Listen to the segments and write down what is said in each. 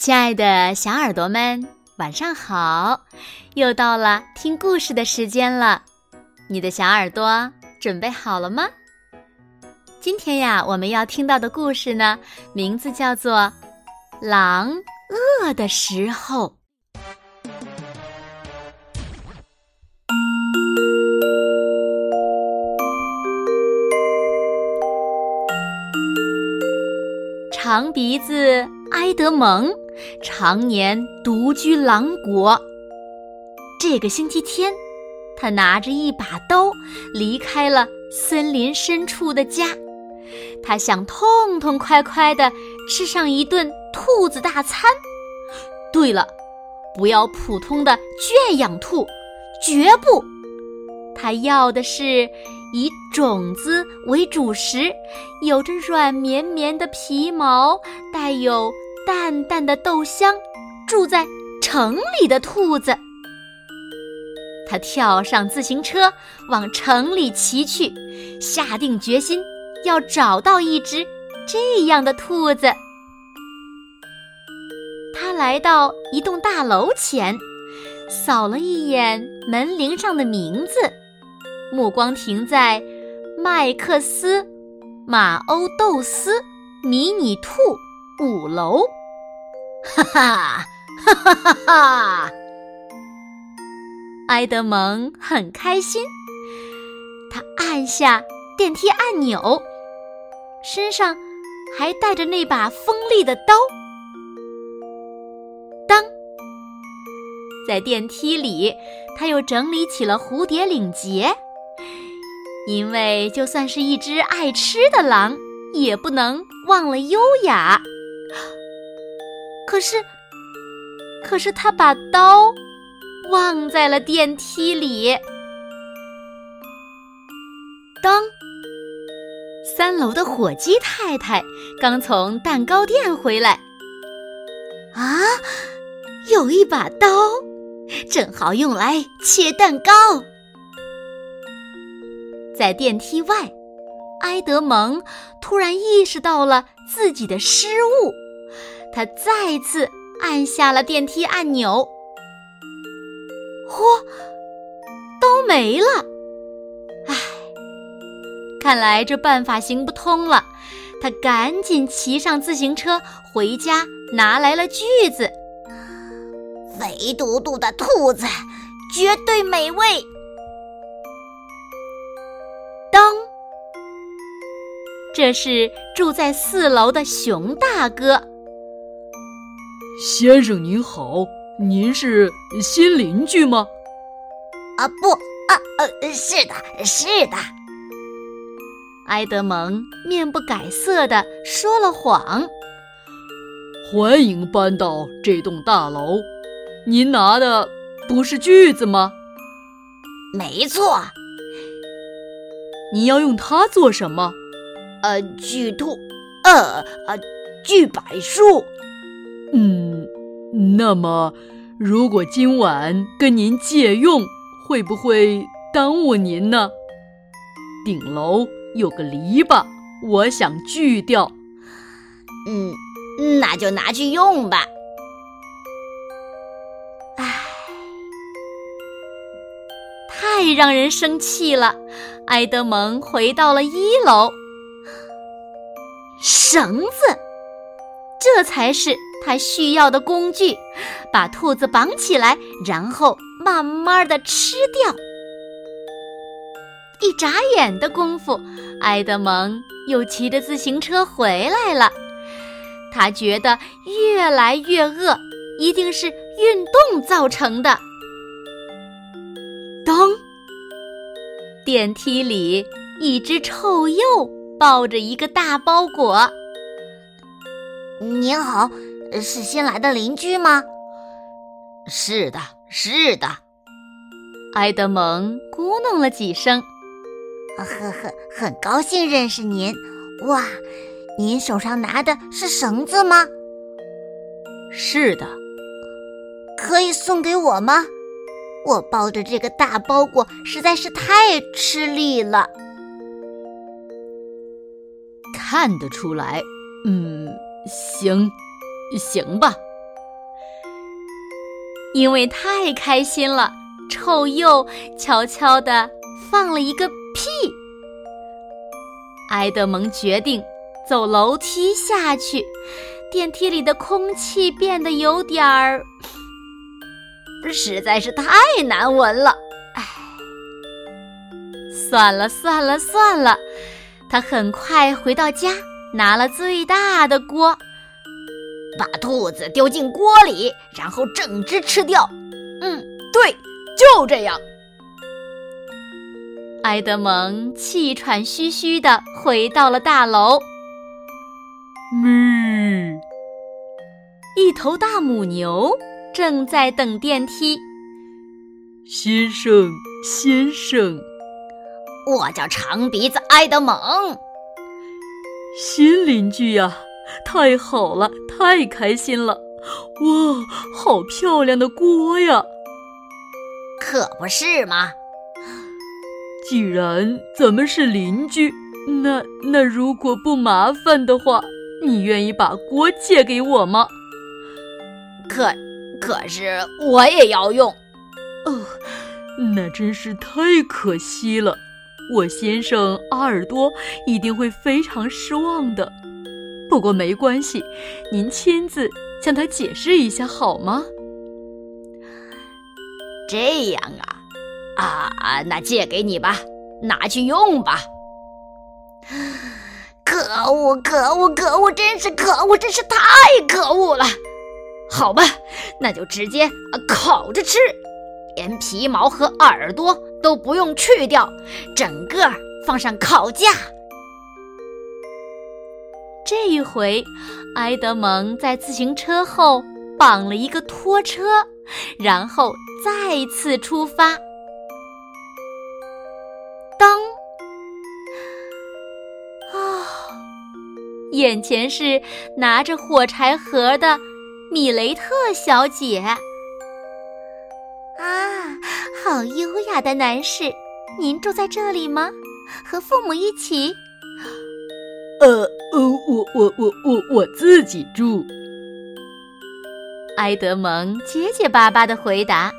亲爱的小耳朵们，晚上好！又到了听故事的时间了，你的小耳朵准备好了吗？今天呀，我们要听到的故事呢，名字叫做《狼饿的时候》。长鼻子埃德蒙常年独居狼国。这个星期天，他拿着一把刀离开了森林深处的家。他想痛痛快快地吃上一顿兔子大餐。对了，不要普通的圈养兔，绝不！他要的是。以种子为主食，有着软绵绵的皮毛，带有淡淡的豆香，住在城里的兔子。他跳上自行车，往城里骑去，下定决心要找到一只这样的兔子。他来到一栋大楼前，扫了一眼门铃上的名字。目光停在麦克斯马欧豆斯迷你兔五楼，哈哈哈哈哈哈！埃德蒙很开心，他按下电梯按钮，身上还带着那把锋利的刀。当，在电梯里，他又整理起了蝴蝶领结。因为就算是一只爱吃的狼，也不能忘了优雅。可是，可是他把刀忘在了电梯里。当三楼的火鸡太太刚从蛋糕店回来，啊，有一把刀，正好用来切蛋糕。在电梯外，埃德蒙突然意识到了自己的失误，他再次按下了电梯按钮。嚯，都没了！唉，看来这办法行不通了。他赶紧骑上自行车回家，拿来了锯子。肥嘟嘟的兔子，绝对美味。这是住在四楼的熊大哥。先生您好，您是新邻居吗？啊不啊呃是的是的。埃德蒙面不改色的说了谎。欢迎搬到这栋大楼。您拿的不是锯子吗？没错。你要用它做什么？呃，锯兔，呃呃，锯柏树。嗯，那么，如果今晚跟您借用，会不会耽误您呢？顶楼有个篱笆，我想锯掉。嗯，那就拿去用吧。唉，太让人生气了。埃德蒙回到了一楼。绳子，这才是他需要的工具。把兔子绑起来，然后慢慢的吃掉。一眨眼的功夫，埃德蒙又骑着自行车回来了。他觉得越来越饿，一定是运动造成的。当电梯里，一只臭鼬。抱着一个大包裹。您好，是新来的邻居吗？是的，是的。埃德蒙咕哝了几声。呵呵很高兴认识您。哇，您手上拿的是绳子吗？是的。可以送给我吗？我抱着这个大包裹实在是太吃力了。看得出来，嗯，行，行吧。因为太开心了，臭鼬悄悄地放了一个屁。埃德蒙决定走楼梯下去，电梯里的空气变得有点儿，实在是太难闻了。唉，算了算了算了，他很快回到家，拿了最大的锅。把兔子丢进锅里，然后整只吃掉。嗯，对，就这样。埃德蒙气喘吁吁地回到了大楼。咪，一头大母牛正在等电梯。先生，先生，我叫长鼻子埃德蒙。新邻居呀。太好了，太开心了！哇，好漂亮的锅呀！可不是嘛？既然咱们是邻居，那那如果不麻烦的话，你愿意把锅借给我吗？可可是我也要用。哦，那真是太可惜了。我先生阿尔多一定会非常失望的。不过没关系，您亲自向他解释一下好吗？这样啊，啊，那借给你吧，拿去用吧。可恶，可恶，可恶，真是可恶，真是太可恶了。好吧，那就直接烤着吃，连皮毛和耳朵都不用去掉，整个放上烤架。这一回，埃德蒙在自行车后绑了一个拖车，然后再次出发。当啊，眼前是拿着火柴盒的米雷特小姐。啊，好优雅的男士，您住在这里吗？和父母一起？呃呃，我我我我我自己住。埃德蒙结结巴巴的回答：“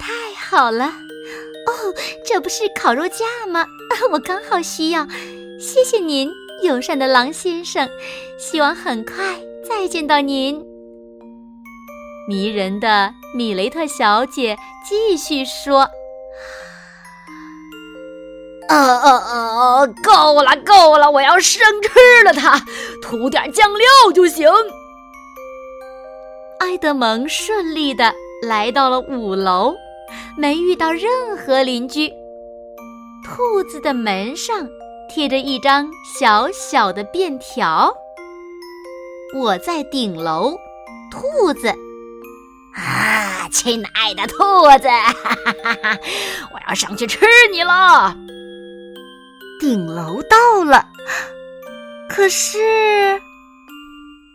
太好了，哦，这不是烤肉架吗？我刚好需要。谢谢您，友善的狼先生。希望很快再见到您。”迷人的米雷特小姐继续说。呃呃呃，够了够了，我要生吃了它，涂点酱料就行。埃德蒙顺利的来到了五楼，没遇到任何邻居。兔子的门上贴着一张小小的便条：“我在顶楼，兔子。”啊，亲爱的兔子，哈哈哈哈我要上去吃你了。顶楼到了，可是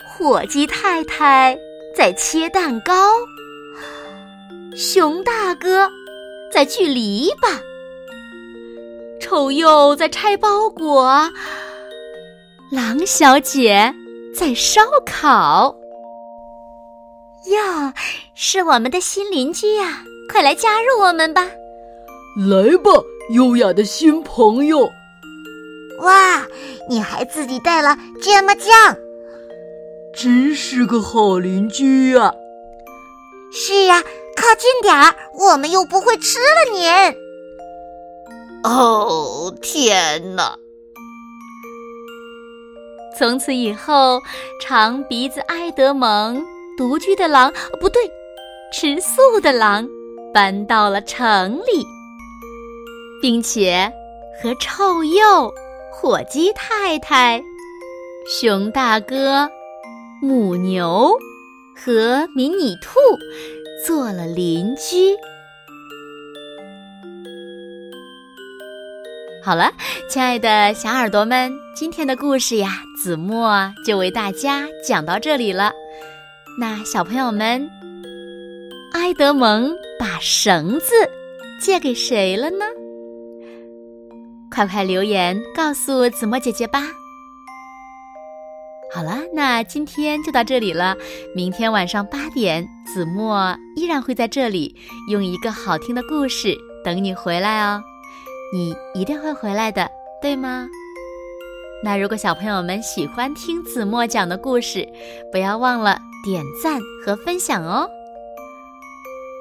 火鸡太太在切蛋糕，熊大哥在锯篱笆，臭鼬在拆包裹，狼小姐在烧烤。哟，是我们的新邻居呀！快来加入我们吧！来吧，优雅的新朋友。哇，你还自己带了芥末酱，真是个好邻居呀！是呀，靠近点儿，我们又不会吃了您。哦，天哪！从此以后，长鼻子埃德蒙独居的狼，不对，吃素的狼，搬到了城里，并且和臭鼬。火鸡太太、熊大哥、母牛和迷你兔做了邻居。好了，亲爱的小耳朵们，今天的故事呀，子墨就为大家讲到这里了。那小朋友们，埃德蒙把绳子借给谁了呢？快快留言告诉子墨姐姐吧！好了，那今天就到这里了。明天晚上八点，子墨依然会在这里，用一个好听的故事等你回来哦。你一定会回来的，对吗？那如果小朋友们喜欢听子墨讲的故事，不要忘了点赞和分享哦。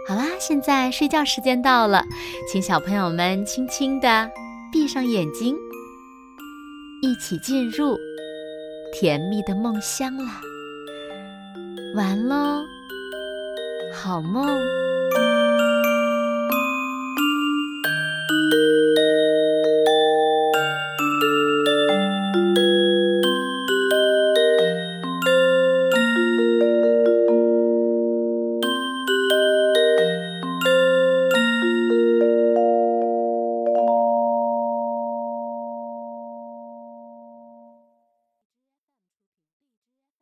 好啦，现在睡觉时间到了，请小朋友们轻轻的闭上眼睛，一起进入甜蜜的梦乡了。完喽，好梦。